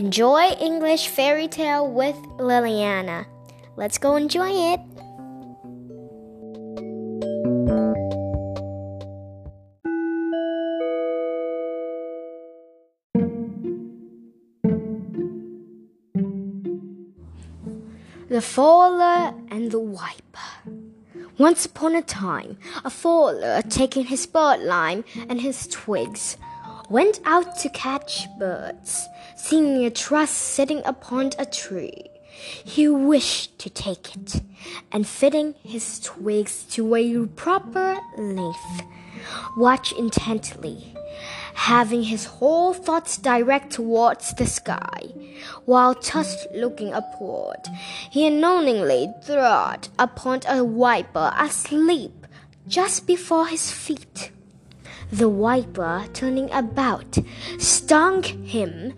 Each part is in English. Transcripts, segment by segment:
Enjoy English Fairy Tale with Lilliana. Let's go enjoy it. The Fowler and the Viper. Once upon a time, a fowler, taking his bird lime and his twigs, went out to catch birds. Seeing a thrush sitting upon a tree, he wished to take it, and fitting his twigs to a proper length, watch intently having his whole thoughts direct towards the sky. While just looking upward, he unknowingly trod upon a viper asleep just before his feet. The viper, turning about, stung him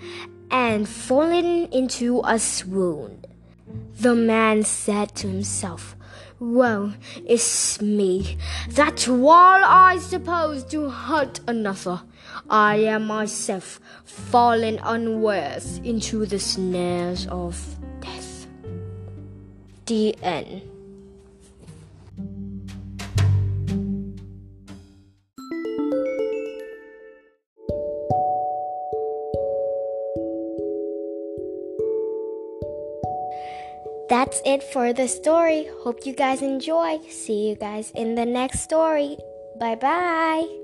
and falling into a swoon. The man said to himself, Woe is me, that while I suppose to hurt another, I am myself fallen unawares into the snares of death. The end. That's it for the story. Hope you guys enjoy. See you guys in the next story. Bye bye.